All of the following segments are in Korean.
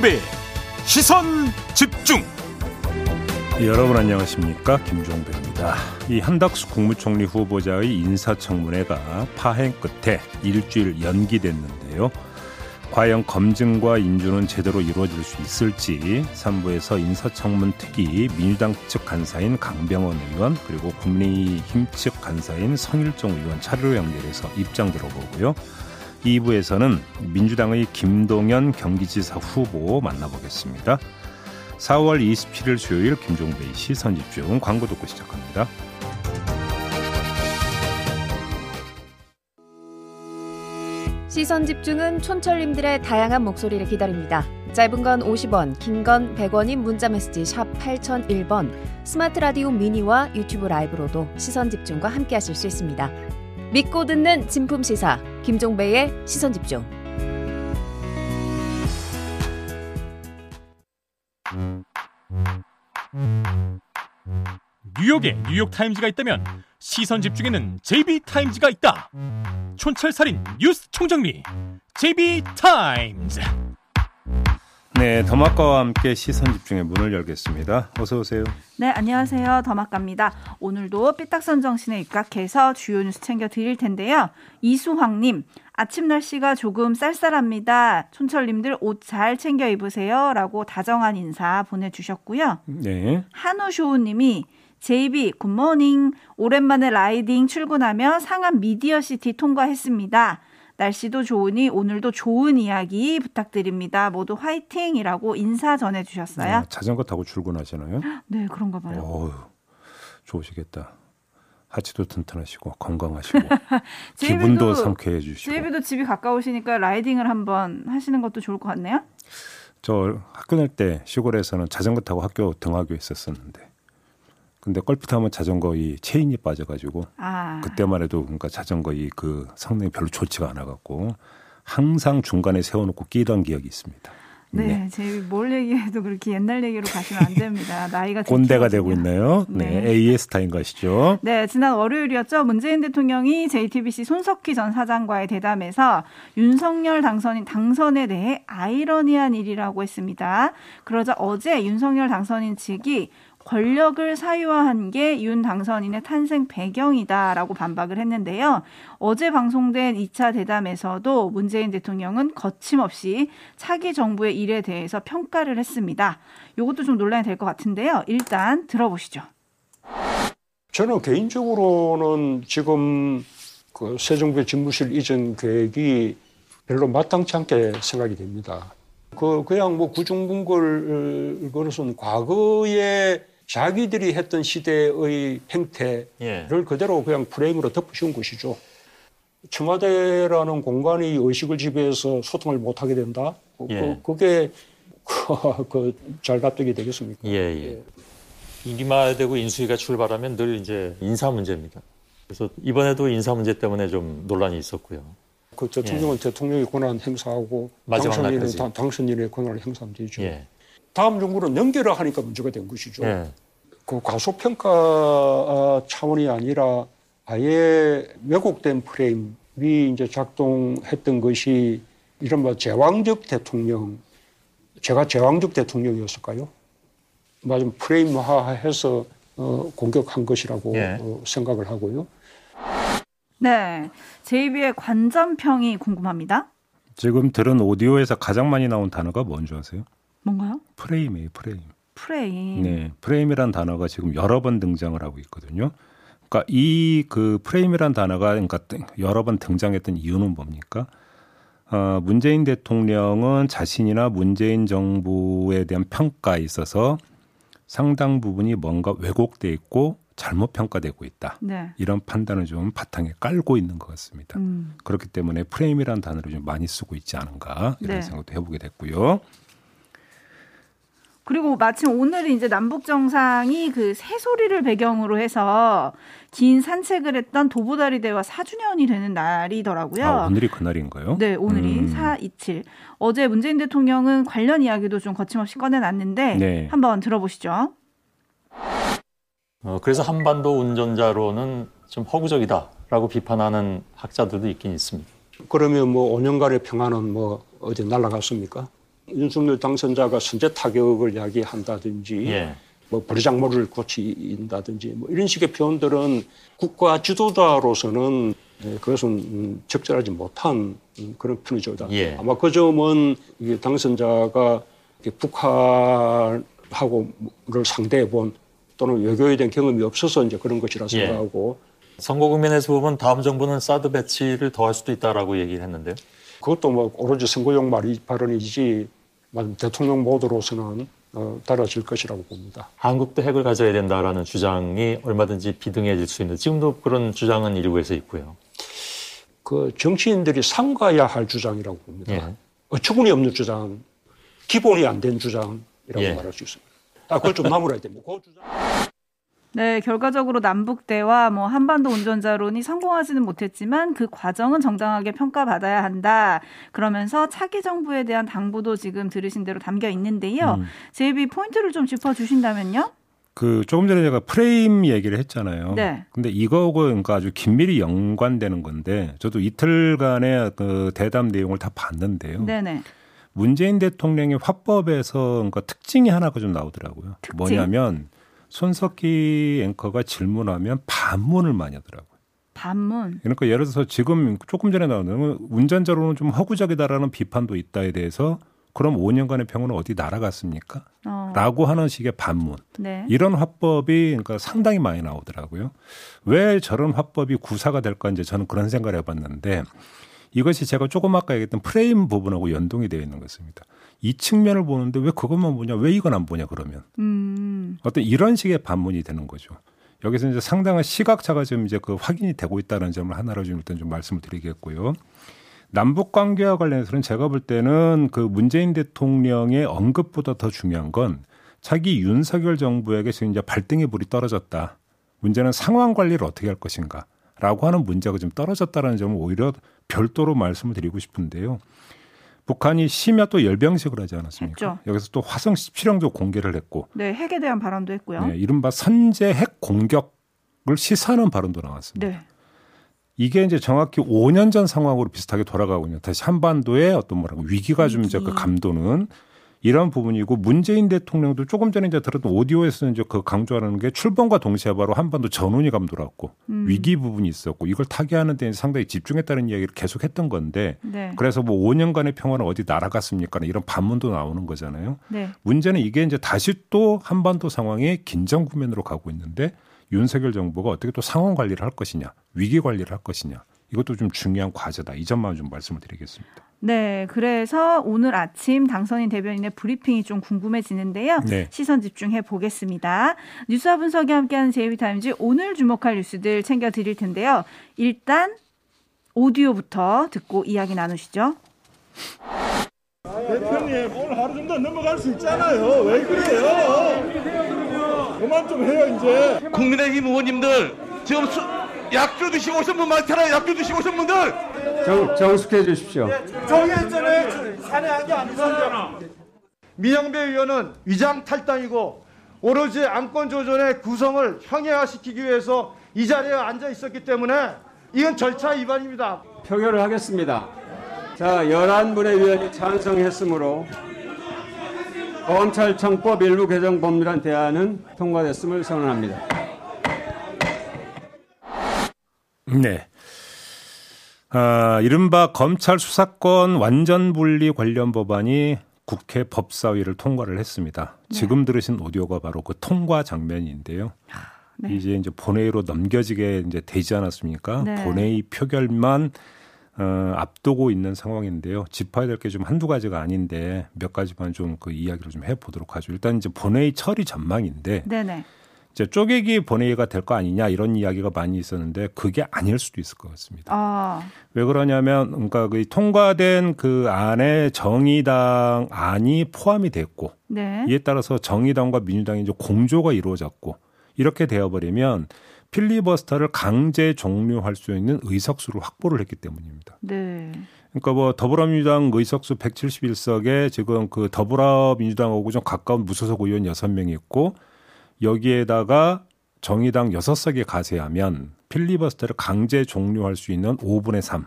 김종배 시선 집중. 여러분 안녕하십니까 김종배입니다. 이 한덕수 국무총리 후보자의 인사청문회가 파행 끝에 일주일 연기됐는데요. 과연 검증과 인준은 제대로 이루어질 수 있을지 3부에서 인사청문 특위 민주당 측 간사인 강병원 의원 그리고 국민의힘 측 간사인 성일종 의원 차례로 연결해서 입장 들어보고요. 2부에서는 민주당의 김동연 경기지사 후보 만나보겠습니다. 4월 27일 수요일 김종배의 시선집중 광고 듣고 시작합니다. 시선 집중은 촌철님들의 다양한 목소리를 기다립니다. 짧은 건 50원, 긴 건 100원인 문자 메시지 샵 8001번, 스마트 라디오 미니와 유튜브 라이브로도 시선 집중과 함께 하실 수 있습니다. 믿고 듣는 진품 시사 김종배의 시선 집중. 뉴욕에 뉴욕 타임즈가 있다면 시선 집중에는 JB 타임즈가 있다. 촌철살인 뉴스 총정리 JB 타임즈. 네, 더마카와 함께 시선 집중의 문을 열겠습니다. 어서 오세요. 네, 안녕하세요. 더마카입니다. 오늘도 삐딱선 정신에 입각해서 주요 뉴스 챙겨 드릴 텐데요. 이수황님, 아침 날씨가 조금 쌀쌀합니다. 촌철님들 옷 잘 챙겨 입으세요. 라고 다정한 인사 보내주셨고요. 네. 한우쇼우님이 JB good morning 오랜만에 riding 출근하며 상암 미디어시티 통과했습니다. 날씨도 좋으니 오늘도 좋은 이야기 부탁드립니다. 모두 화이팅이라고 인사 전해 주셨어요. 아, 자전거 타고 출근하시나요? 네, 그런가 봐요. 어휴, 좋으시겠다. 하체도 튼튼하시고 건강하시고 기분도 상쾌해 주시고. 제이비도 집이 가까우시니까 라이딩을 한번 하시는 것도 좋을 것 같네요. 저 학교 날 때 시골에서는 자전거 타고 학교 등하교 했었었는데 근데 골프 타면 자전거 이 체인이 빠져가지고 아. 그때만 해도 그러니까 자전거 이 그 성능이 별로 좋지가 않아갖고 항상 중간에 세워놓고 끼던 기억이 있습니다. 네, 네. 제뭘 얘기해도 그렇게 옛날 얘기로 가시면 안 됩니다. 나이가 꼰대가 되고 있나요? 네, 네. AS 타인 것이죠. 네, 지난 월요일이었죠. 문재인 대통령이 JTBC 손석희 전 사장과의 대담에서 윤석열 당선인 당선에 대해 아이러니한 일이라고 했습니다. 그러자 어제 윤석열 당선인 측이 권력을 사유화한 게 윤 당선인의 탄생 배경이다라고 반박을 했는데요. 어제 방송된 2차 대담에서도 문재인 대통령은 거침없이 차기 정부의 일에 대해서 평가를 했습니다. 이것도 좀 논란이 될 것 같은데요. 일단 들어보시죠. 저는 개인적으로는 지금 그 새 정부의 집무실 이전 계획이 별로 마땅치 않게 생각이 됩니다. 그 그냥 뭐 구중분걸 그것은 과거에 자기들이 했던 시대의 행태를 예. 그대로 그냥 프레임으로 덮으신 것이죠. 청와대라는 공간이 의식을 지배해서 소통을 못하게 된다. 그, 예. 그, 게 그, 잘 납득이 되겠습니까? 예, 예. 예. 임기말되고 인수위가 출발하면 늘 이제 인사 문제입니다. 그래서 이번에도 인사 문제 때문에 좀 논란이 있었고요. 그 대통령은 예. 대통령의 권한 행사하고 당선인은 당선인의 권한을 행사하면 되죠. 예. 다음 정부는 연결을 하니까 문제가 된 것이죠. 예. 그 과소평가 차원이 아니라 아예 왜곡된 프레임이 이제 작동했던 것이 이른바 제왕적 대통령, 제가 제왕적 대통령이었을까요? 맞으면 프레임화해서 어, 공격한 것이라고 예. 어, 생각을 하고요. 네, JB의 관전평이 궁금합니다. 지금 들은 오디오에서 가장 많이 나온 단어가 뭔지 아세요? 뭔가요? 프레임이에요, 프레임. 프레임. 네, 프레임이란 단어가 지금 여러 번 등장을 하고 있거든요. 그러니까 이 그 프레임이란 단어가 그러니까 여러 번 등장했던 이유는 뭡니까? 어, 문재인 대통령은 자신이나 문재인 정부에 대한 평가에 있어서 상당 부분이 뭔가 왜곡돼 있고 잘못 평가되고 있다. 네. 이런 판단을 좀 바탕에 깔고 있는 것 같습니다. 음. 그렇기 때문에 프레임이라는 단어를 좀 많이 쓰고 있지 않은가 이런 네. 생각도 해보게 됐고요. 그리고 마침 오늘은 이제 남북 정상이 그 새소리를 배경으로 해서 긴 산책을 했던 도보다리 대화 4주년이 되는 날이더라고요. 아, 오늘이 그날인가요? 네, 오늘이 음. 427. 어제 문재인 대통령은 관련 이야기도 좀 거침없이 꺼내놨는데 네. 한번 들어보시죠. 어, 그래서 한반도 운전자로는 좀 허구적이다라고 비판하는 학자들도 있긴 있습니다. 그러면 뭐 5년간의 평화는 뭐 어디 날아갔습니까? 윤석열 당선자가 선제 타격을 이야기한다든지 예. 뭐 버리장머리를 고친다든지 뭐 이런 식의 표현들은 국가 지도자로서는 예, 그것은 적절하지 못한 그런 표현이죠. 예. 아마 그 점은 당선자가 북한하고를 상대해 본 또는 외교에 대한 경험이 없어서 이제 그런 것이라 예. 생각하고 선거 국면에서 보면 다음 정부는 사드 배치를 더 할 수도 있다라고 얘기를 했는데요. 그것도 뭐 오로지 선거용 말이 발언이지 대통령 모드로서는 어, 달라질 것이라고 봅니다. 한국도 핵을 가져야 된다라는 주장이 얼마든지 비등해질 수 있는 지금도 그런 주장은 일부에서 있고요. 그 정치인들이 삼가야 할 주장이라고 봅니다. 예. 어처구니 없는 주장, 기본이 안 된 주장이라고 예. 말할 수 있습니다. 아, 그걸 좀 나무라야 됩니다. 그 주장. 네, 결과적으로 남북대화, 뭐 한반도 운전자론이 성공하지는 못했지만 그 과정은 정당하게 평가받아야 한다. 그러면서 차기 정부에 대한 당부도 지금 들으신 대로 담겨 있는데요. 음. 제이비 포인트를 좀 짚어 주신다면요? 그 조금 전에 제가 프레임 얘기를 했잖아요. 네. 근데 이거하고 그러니까 아주 긴밀히 연관되는 건데 저도 이틀간의 그 대담 내용을 다 봤는데요. 네네. 문재인 대통령의 화법에서 그러니까 특징이 하나가 좀 나오더라고요. 특징? 뭐냐면 손석희 앵커가 질문하면 반문을 많이 하더라고요. 반문. 그러니까 예를 들어서 지금 조금 전에 나오는 운전자로는 좀 허구적이다라는 비판도 있다에 대해서 그럼 5년간의 평은 어디 날아갔습니까? 어. 라고 하는 식의 반문. 네. 이런 화법이 그러니까 상당히 많이 나오더라고요. 왜 저런 화법이 구사가 될까 이제 저는 그런 생각을 해봤는데 이것이 제가 조금 아까 얘기했던 프레임 부분하고 연동이 되어 있는 것입니다. 이 측면을 보는데 왜 그것만 보냐, 왜 이건 안 보냐 그러면 음. 어떤 이런 식의 반문이 되는 거죠. 여기서 이제 상당한 시각차가 지금 이제 그 확인이 되고 있다는 점을 하나로 좀 일단 좀 말씀을 드리겠고요. 남북 관계와 관련해서는 제가 볼 때는 그 문재인 대통령의 언급보다 더 중요한 건 자기 윤석열 정부에게 지금 이제 발등에 불이 떨어졌다. 문제는 상황 관리를 어떻게 할 것인가. 라고 하는 문제가 좀 떨어졌다는 점을 오히려 별도로 말씀을 드리고 싶은데요. 북한이 심야 또 열병식을 하지 않았습니까? 했죠. 여기서 또 화성 17형도 공개를 했고. 네, 핵에 대한 발언도 했고요. 네, 이른바 선제 핵 공격을 시사하는 발언도 나왔습니다. 네. 이게 이제 정확히 5년 전 상황으로 비슷하게 돌아가고 있는 다시 한반도의 어떤 뭐라고 위기가 좀 이제 그 감도는 이런 부분이고 문재인 대통령도 조금 전에 이제 들었던 오디오에서 이제 그 강조하는 게 출범과 동시에 바로 한반도 전운이 감돌았고 음. 위기 부분이 있었고 이걸 타개하는 데 상당히 집중했다는 이야기를 계속 했던 건데 네. 그래서 뭐 5년간의 평화는 어디 날아갔습니까? 이런 반문도 나오는 거잖아요. 네. 문제는 이게 이제 다시 또 한반도 상황이 긴장 국면으로 가고 있는데 윤석열 정부가 어떻게 또 상황 관리를 할 것이냐, 위기 관리를 할 것이냐. 이것도 좀 중요한 과제다. 이 점만 좀 말씀을 드리겠습니다. 네, 그래서 오늘 아침 당선인 대변인의 브리핑이 좀 궁금해지는데요. 네. 시선 집중해 보겠습니다. 뉴스와 분석이 함께하는 제이비타임즈 오늘 주목할 뉴스들 챙겨 드릴 텐데요. 일단 오디오부터 듣고 이야기 나누시죠. 대표님 오늘 하루 정도 넘어갈 수 있잖아요. 왜 그래요? 그만 좀 해요 이제. 국민의힘 의원님들 지금 수, 약주 드시고 오신 분 많잖아요. 약주 드시고 오신 분들. 정, 정숙해 주십시오. 정했잖아요. 산에한 게 아니잖아. 민영배 의원은 위장 탈당이고 오로지 안건 조정의 구성을 형해화시키기 위해서 이 자리에 앉아 있었기 때문에 이건 절차 위반입니다. 표결을 하겠습니다. 자, 11분의 위원이 찬성했으므로 검찰청법 일부 개정 법률안 대안은 통과됐음을 선언합니다. 네. 아, 이른바 검찰 수사권 완전 분리 관련 법안이 국회 법사위를 통과를 했습니다. 네. 지금 들으신 오디오가 바로 그 통과 장면인데요. 아, 네. 이제 이제 본회의로 넘겨지게 이제 되지 않았습니까? 네. 본회의 표결만 어, 앞두고 있는 상황인데요. 짚어야 될 게 좀 한두 가지가 아닌데 몇 가지만 좀 그 이야기를 좀 해보도록 하죠. 일단 이제 본회의 처리 전망인데 네네. 이제 쪼개기 본회의가 될 거 아니냐 이런 이야기가 많이 있었는데 그게 아닐 수도 있을 것 같습니다. 아. 왜 그러냐면 그러니까 그 통과된 그 안에 정의당 안이 포함이 됐고 네. 이에 따라서 정의당과 민주당이 이제 공조가 이루어졌고 이렇게 되어버리면 필리버스터를 강제 종료할 수 있는 의석수를 확보를 했기 때문입니다. 네. 그러니까 뭐 더불어민주당 의석수 171석에 지금 그 더불어민주당하고 좀 가까운 무소속 의원 6명이 있고 여기에다가 정의당 6석에 가세하면 필리버스터를 강제 종료할 수 있는 5분의 3.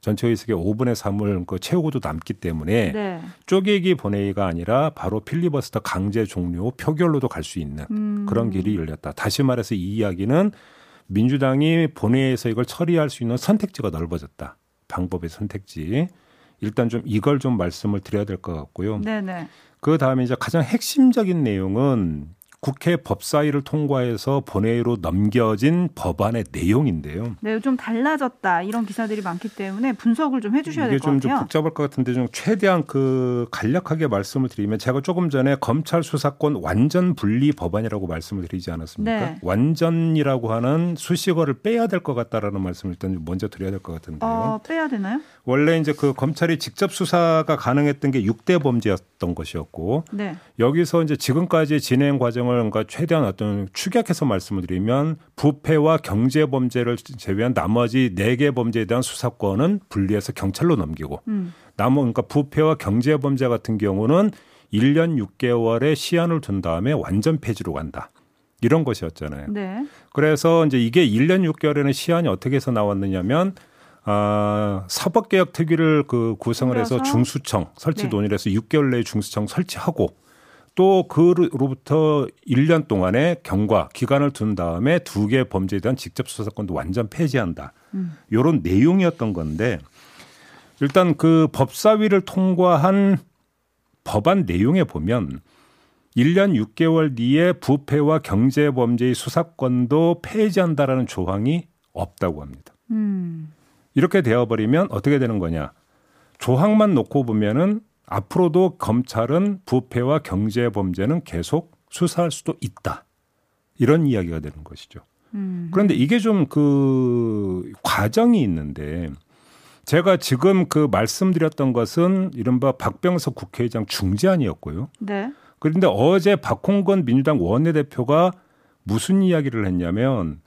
전체 의석의 5분의 3을 그 채우고도 남기 때문에 네. 쪼개기 본회의가 아니라 바로 필리버스터 강제 종료 표결로도 갈 수 있는 음. 그런 길이 열렸다. 다시 말해서 이 이야기는 민주당이 본회의에서 이걸 처리할 수 있는 선택지가 넓어졌다. 방법의 선택지. 일단 좀 이걸 좀 말씀을 드려야 될 것 같고요. 네네. 그 다음에 이제 가장 핵심적인 내용은 국회 법사위를 통과해서 본회의로 넘겨진 법안의 내용인데요. 네, 좀 달라졌다 이런 기사들이 많기 때문에 분석을 좀 해주셔야 될 것 같아요. 이게 좀 복잡할 것 같은데 좀 최대한 그 간략하게 말씀을 드리면 제가 조금 전에 검찰 수사권 완전 분리 법안이라고 말씀을 드리지 않았습니까? 네. 완전이라고 하는 수식어를 빼야 될 것 같다라는 말씀을 일단 먼저 드려야 될 것 같은데요. 어, 빼야 되나요? 원래 이제 그 검찰이 직접 수사가 가능했던 게 6대 범죄였던 것이었고 네. 여기서 이제 지금까지 진행 과정을 그러니까 최대한 어떤 축약해서 말씀을 드리면 부패와 경제 범죄를 제외한 나머지 4개 범죄에 대한 수사권은 분리해서 경찰로 넘기고 음. 남은 그러니까 부패와 경제 범죄 같은 경우는 1년 6개월의 시한을 둔 다음에 완전 폐지로 간다. 이런 것이었잖아요. 네. 그래서 이제 이게 1년 6개월에는 시한이 어떻게 해서 나왔느냐면 아, 사법개혁 특위를 그 구성을 해서 중수청 설치 네. 논의를 해서 6개월 내에 중수청 설치하고 또 그로부터 1년 동안의 경과 기간을 둔 다음에 두 개 범죄에 대한 직접 수사권도 완전 폐지한다. 음. 요런 내용이었던 건데 일단 그 법사위를 통과한 법안 내용에 보면 1년 6개월 뒤에 부패와 경제 범죄의 수사권도 폐지한다라는 조항이 없다고 합니다. 음. 이렇게 되어버리면 어떻게 되는 거냐. 조항만 놓고 보면은 앞으로도 검찰은 부패와 경제 범죄는 계속 수사할 수도 있다. 이런 이야기가 되는 것이죠. 음. 그런데 이게 좀 그 과정이 있는데 제가 지금 그 말씀드렸던 것은 이른바 박병석 국회의장 중재안이었고요. 네. 그런데 어제 박홍건 민주당 원내대표가 무슨 이야기를 했냐면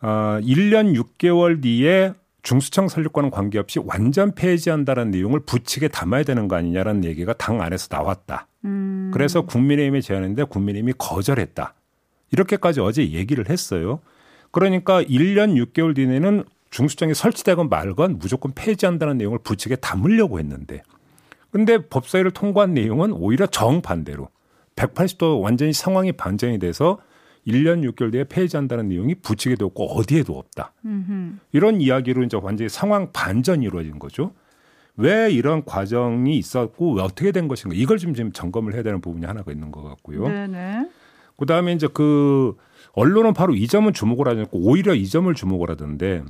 아 1년 6개월 뒤에 중수청 설립과는 관계없이 완전 폐지한다는 내용을 부칙에 담아야 되는 거 아니냐라는 얘기가 당 안에서 나왔다. 음. 그래서 국민의힘이 제안했는데 국민의힘이 거절했다. 이렇게까지 어제 얘기를 했어요. 그러니까 1년 6개월 뒤에는 중수청이 설치되건 말건 무조건 폐지한다는 내용을 부칙에 담으려고 했는데 근데 법사위를 통과한 내용은 오히려 정반대로 180도 완전히 상황이 반전이 돼서 1년 6개월 뒤에 폐지한다는 내용이 부칙에도 없고 어디에도 없다. 음흠. 이런 이야기로 이제 완전히 상황 반전이 이루어진 거죠. 왜 이런 과정이 있었고 왜 어떻게 된 것인가 이걸 좀 지금 점검을 해야 되는 부분이 하나가 있는 것 같고요. 네네. 그다음에 이제 그 언론은 바로 이 점은 주목을 하지 않고 오히려 이 점을 주목을 하던데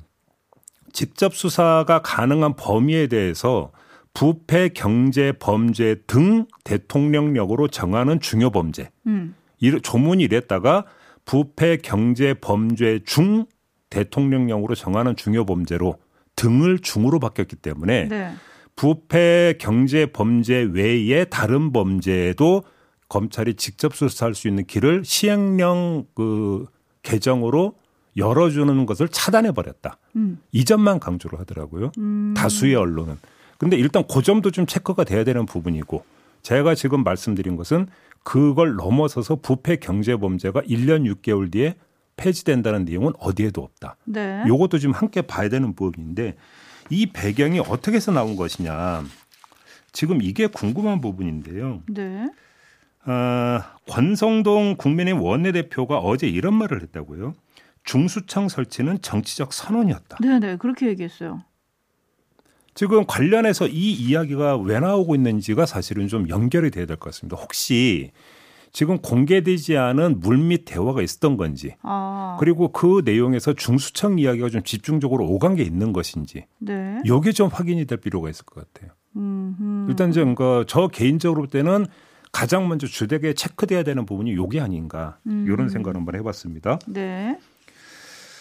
직접 수사가 가능한 범위에 대해서 부패, 경제, 범죄 등 대통령령으로 정하는 중요 범죄. 음. 조문이 이랬다가 부패 경제 범죄 중 대통령령으로 정하는 중요 범죄로 등을 중으로 바뀌었기 때문에 네. 부패 경제 범죄 외에 다른 범죄에도 검찰이 직접 수사할 수 있는 길을 시행령 그 개정으로 열어주는 것을 차단해 버렸다. 음. 이 점만 강조를 하더라고요. 음. 다수의 언론은. 근데 일단 그 점도 좀 체크가 돼야 되는 부분이고 제가 지금 말씀드린 것은 그걸 넘어서서 부패 경제 범죄가 1년 6개월 뒤에 폐지된다는 내용은 어디에도 없다. 네. 요것도 지금 함께 봐야 되는 부분인데 이 배경이 어떻게 해서 나온 것이냐. 지금 이게 궁금한 부분인데요. 네. 아, 권성동 국민의 원내대표가 어제 이런 말을 했다고요. 중수청 설치는 정치적 선언이었다. 네네 네. 그렇게 얘기했어요. 지금 관련해서 이 이야기가 왜 나오고 있는지가 사실은 좀 연결이 돼야 될 것 같습니다. 혹시 지금 공개되지 않은 물밑 대화가 있었던 건지 아. 그리고 그 내용에서 중수청 이야기가 좀 집중적으로 오간 게 있는 것인지 네. 이게 좀 확인이 될 필요가 있을 것 같아요. 음흠. 일단 좀그저 개인적으로 때는 가장 먼저 주되게 체크돼야 되는 부분이 요게 아닌가 음. 이런 생각을 한번 해봤습니다. 네.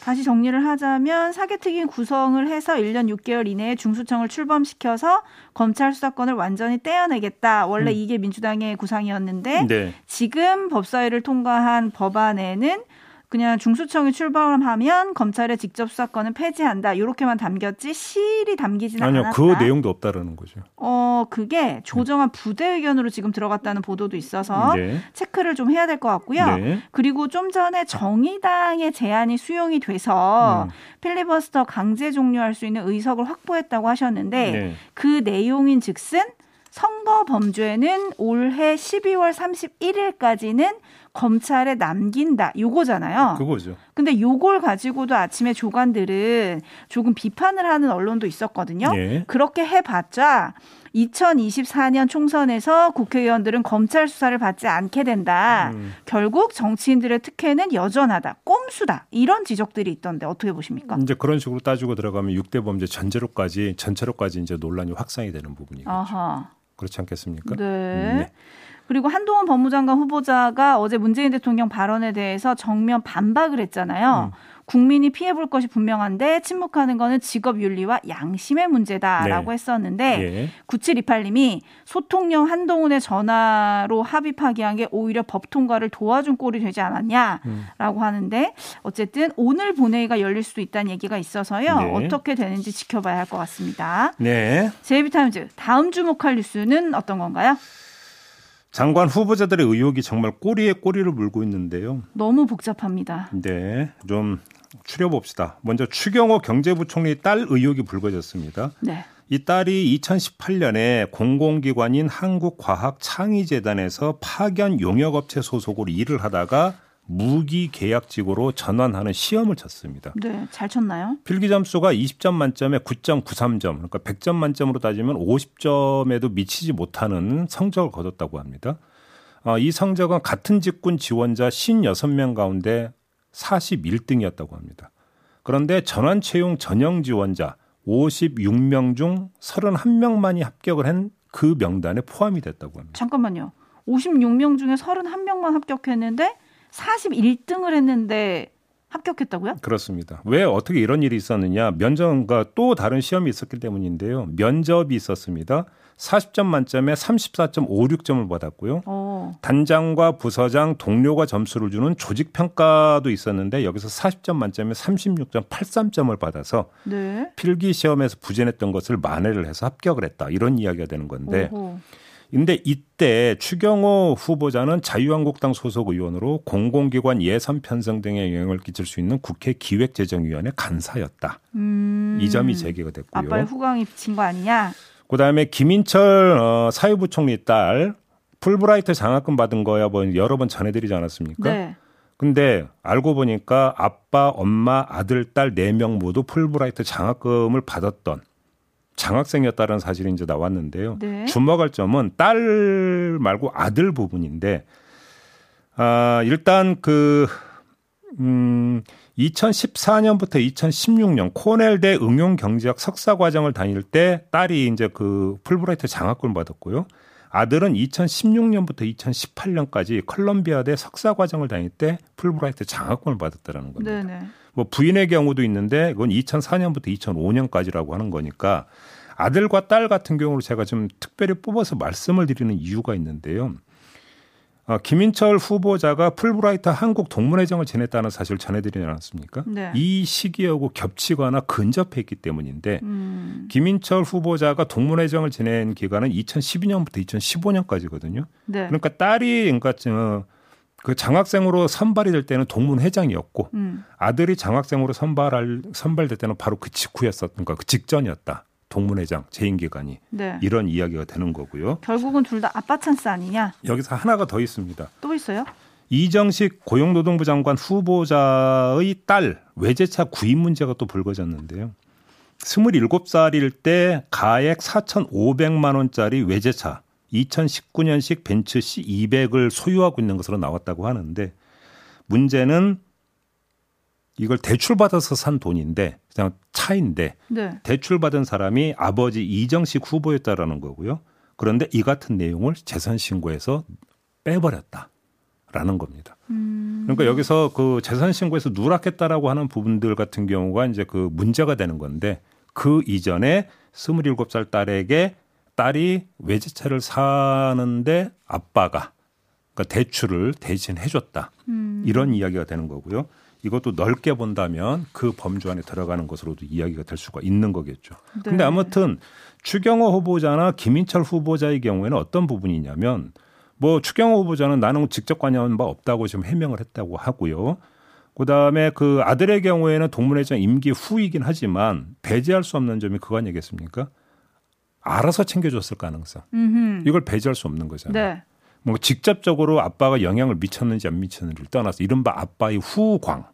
다시 정리를 하자면 사개특위 구성을 해서 1년 6개월 이내에 중수청을 출범시켜서 검찰 수사권을 완전히 떼어내겠다. 원래 음. 이게 민주당의 구상이었는데 네. 지금 법사위를 통과한 법안에는 그냥 중수청이 출범하면 검찰의 직접 수사권은 폐지한다. 이렇게만 담겼지 실이 담기지는 아니요, 않았다. 그 내용도 없다라는 거죠. 어, 그게 조정한 부대 의견으로 지금 들어갔다는 보도도 있어서 네. 체크를 좀 해야 될 것 같고요. 네. 그리고 좀 전에 정의당의 제안이 수용이 돼서 음. 필리버스터 강제 종료할 수 있는 의석을 확보했다고 하셨는데 네. 그 내용인 즉슨 선거 범죄는 올해 12월 31일까지는 검찰에 남긴다. 요거잖아요. 그거죠. 근데 요걸 가지고도 아침에 조간들은 조금 비판을 하는 언론도 있었거든요. 예. 그렇게 해봤자 2024년 총선에서 국회의원들은 검찰 수사를 받지 않게 된다. 음. 결국 정치인들의 특혜는 여전하다. 꼼수다. 이런 지적들이 있던데 어떻게 보십니까? 이제 그런 식으로 따지고 들어가면 6대 범죄 전체로까지 전체로까지 이제 논란이 확산이 되는 부분이죠. 그렇지 않겠습니까? 네. 음, 네. 그리고 한동훈 법무장관 후보자가 어제 문재인 대통령 발언에 대해서 정면 반박을 했잖아요. 음. 국민이 피해 볼 것이 분명한데 침묵하는 거는 직업 윤리와 양심의 문제다라고 네. 했었는데 예. 9728님이 소통령 한동훈의 전화로 합의 파기한 게 오히려 법 통과를 도와준 꼴이 되지 않았냐라고 음. 하는데 어쨌든 오늘 본회의가 열릴 수도 있다는 얘기가 있어서요. 네. 어떻게 되는지 지켜봐야 할 것 같습니다. 네. 제이비타임즈 다음 주목할 뉴스는 어떤 건가요? 장관 후보자들의 의혹이 정말 꼬리에 꼬리를 물고 있는데요. 너무 복잡합니다. 네, 좀 추려봅시다. 먼저 추경호 경제부총리 딸 의혹이 불거졌습니다. 네. 이 딸이 2018년에 공공기관인 한국과학창의재단에서 파견 용역업체 소속으로 일을 하다가 무기 계약직으로 전환하는 시험을 쳤습니다. 네, 잘 쳤나요? 필기 점수가 20점 만점에 9.93점, 그러니까 100점 만점으로 따지면 50점에도 미치지 못하는 성적을 거뒀다고 합니다. 어, 이 성적은 같은 직군 지원자 56명 가운데 41등이었다고 합니다. 그런데 전환 채용 전형 지원자 56명 중 31명만이 합격을 한 그 명단에 포함이 됐다고 합니다. 잠깐만요. 56명 중에 31명만 합격했는데 41등을 했는데 합격했다고요? 그렇습니다. 왜 어떻게 이런 일이 있었느냐? 면접과 또 다른 시험이 있었기 때문인데요. 면접이 있었습니다. 40점 만점에 34.56점을 받았고요. 오. 어. 단장과 부서장, 동료가 점수를 주는 조직 평가도 있었는데 여기서 40점 만점에 36.83점을 받아서 네. 필기 시험에서 부진했던 것을 만회를 해서 합격을 했다. 이런 이야기가 되는 건데 오호. 근데 이때 추경호 후보자는 자유한국당 소속 의원으로 공공기관 예산 편성 등에 영향을 끼칠 수 있는 국회 기획재정위원회 간사였다. 음. 이 점이 제기가 됐고요. 아빠의 후광이 비친 거 아니냐? 그다음에 김인철 어, 사회부총리 딸 풀브라이트 장학금 받은 거야 뭐 여러 번 전해드리지 않았습니까? 네. 근데 알고 보니까 아빠, 엄마, 아들, 딸 네 명 모두 풀브라이트 장학금을 받았던 장학생이었다는 사실이 이제 나왔는데요. 네. 주목할 점은 딸 말고 아들 부분인데, 아, 일단 그, 음, 2014년부터 2016년 코넬대 응용경제학 석사 과정을 다닐 때 딸이 이제 그 풀브라이트 장학금을 받았고요. 아들은 2016년부터 2018년까지 컬럼비아대 석사 과정을 다닐 때 풀브라이트 장학금을 받았다라는 겁니다. 네네. 뭐 부인의 경우도 있는데 그건 2004년부터 2005년까지라고 하는 거니까 아들과 딸 같은 경우로 제가 좀 특별히 뽑아서 말씀을 드리는 이유가 있는데요. 어, 김인철 후보자가 풀브라이트 한국 동문회장을 지냈다는 사실을 전해드리지 않았습니까? 네. 이 시기하고 겹치거나 근접했기 때문인데 음. 김인철 후보자가 동문회장을 지낸 기간은 2012년부터 2015년까지거든요. 네. 그러니까 딸이 그러니까 어, 그 장학생으로 선발이 될 때는 동문회장이었고 음. 아들이 장학생으로 선발할 선발될 때는 바로 그 직후였었던 그러니까 그 직전이었다. 동문회장 재임 기간이 네. 이런 이야기가 되는 거고요. 결국은 둘 다 아빠 찬스 아니냐? 여기서 하나가 더 있습니다. 또 있어요? 이정식 고용노동부 장관 후보자의 딸 외제차 구입 문제가 또 불거졌는데요. 27살일 때 가액 4,500만 원짜리 외제차 2019년식 벤츠 C200을 소유하고 있는 것으로 나왔다고 하는데 문제는 이걸 대출받아서 산 돈인데 그냥 차인데 네. 대출받은 사람이 아버지 이정식 후보였다라는 거고요. 그런데 이 같은 내용을 재산 신고에서 빼버렸다라는 겁니다. 음. 그러니까 여기서 그 재산 신고에서 누락했다라고 하는 부분들 같은 경우가 이제 그 문제가 되는 건데 그 이전에 27살 딸에게 딸이 외제차를 사는데 아빠가 그러니까 대출을 대신 해줬다. 음. 이런 이야기가 되는 거고요. 이것도 넓게 본다면 그 범주 안에 들어가는 것으로도 이야기가 될 수가 있는 거겠죠. 네. 근데 아무튼 추경호 후보자나 김인철 후보자의 경우에는 어떤 부분이냐면 뭐 추경호 후보자는 나는 직접 관여한 바 없다고 지금 해명을 했다고 하고요. 그다음에 그 아들의 경우에는 동문회장 임기 후이긴 하지만 배제할 수 없는 점이 그거 아니겠습니까? 알아서 챙겨줬을 가능성. 음흠. 이걸 배제할 수 없는 거잖아요. 네. 뭐 직접적으로 아빠가 영향을 미쳤는지 안 미쳤는지를 떠나서 이른바 아빠의 후광.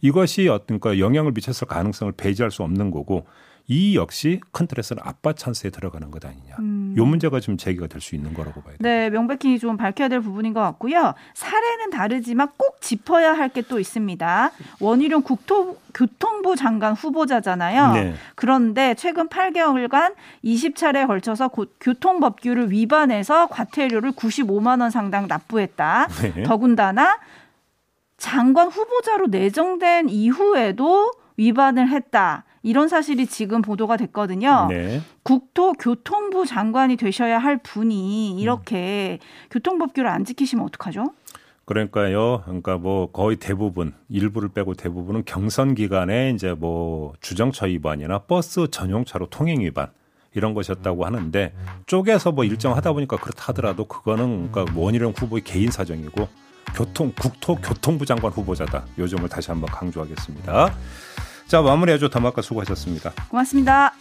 이것이 어떤 그 영향을 미쳤을 가능성을 배제할 수 없는 거고 이 역시 큰 틀에서는 아빠 찬스에 들어가는 것 아니냐. 음. 요 문제가 좀 제기가 될 수 있는 거라고 봐야 돼요. 네, 명백히 좀 밝혀야 될 부분인 것 같고요. 사례는 다르지만 꼭 짚어야 할 게 또 있습니다. 원희룡 국토 교통부 장관 후보자잖아요. 네. 그런데 최근 8개월간 20차례에 걸쳐서 교통법규를 위반해서 과태료를 95만 원 상당 납부했다. 네. 더군다나 장관 후보자로 내정된 이후에도 위반을 했다. 이런 사실이 지금 보도가 됐거든요. 네. 국토교통부 장관이 되셔야 할 분이 이렇게 음. 교통법규를 안 지키시면 어떡하죠? 그러니까요. 그러니까 뭐 거의 대부분 일부를 빼고 대부분은 경선 기간에 이제 뭐 주정차 위반이나 버스 전용차로 통행 위반 이런 것이었다고 하는데 쪼개서 뭐 일정하다 보니까 그렇다 하더라도 그거는 그러니까 원희룡 후보의 개인 사정이고 교통 국토 교통부 장관 후보자다. 요 점을 다시 한번 강조하겠습니다. 자, 마무리해줘 더마카 수고하셨습니다. 고맙습니다.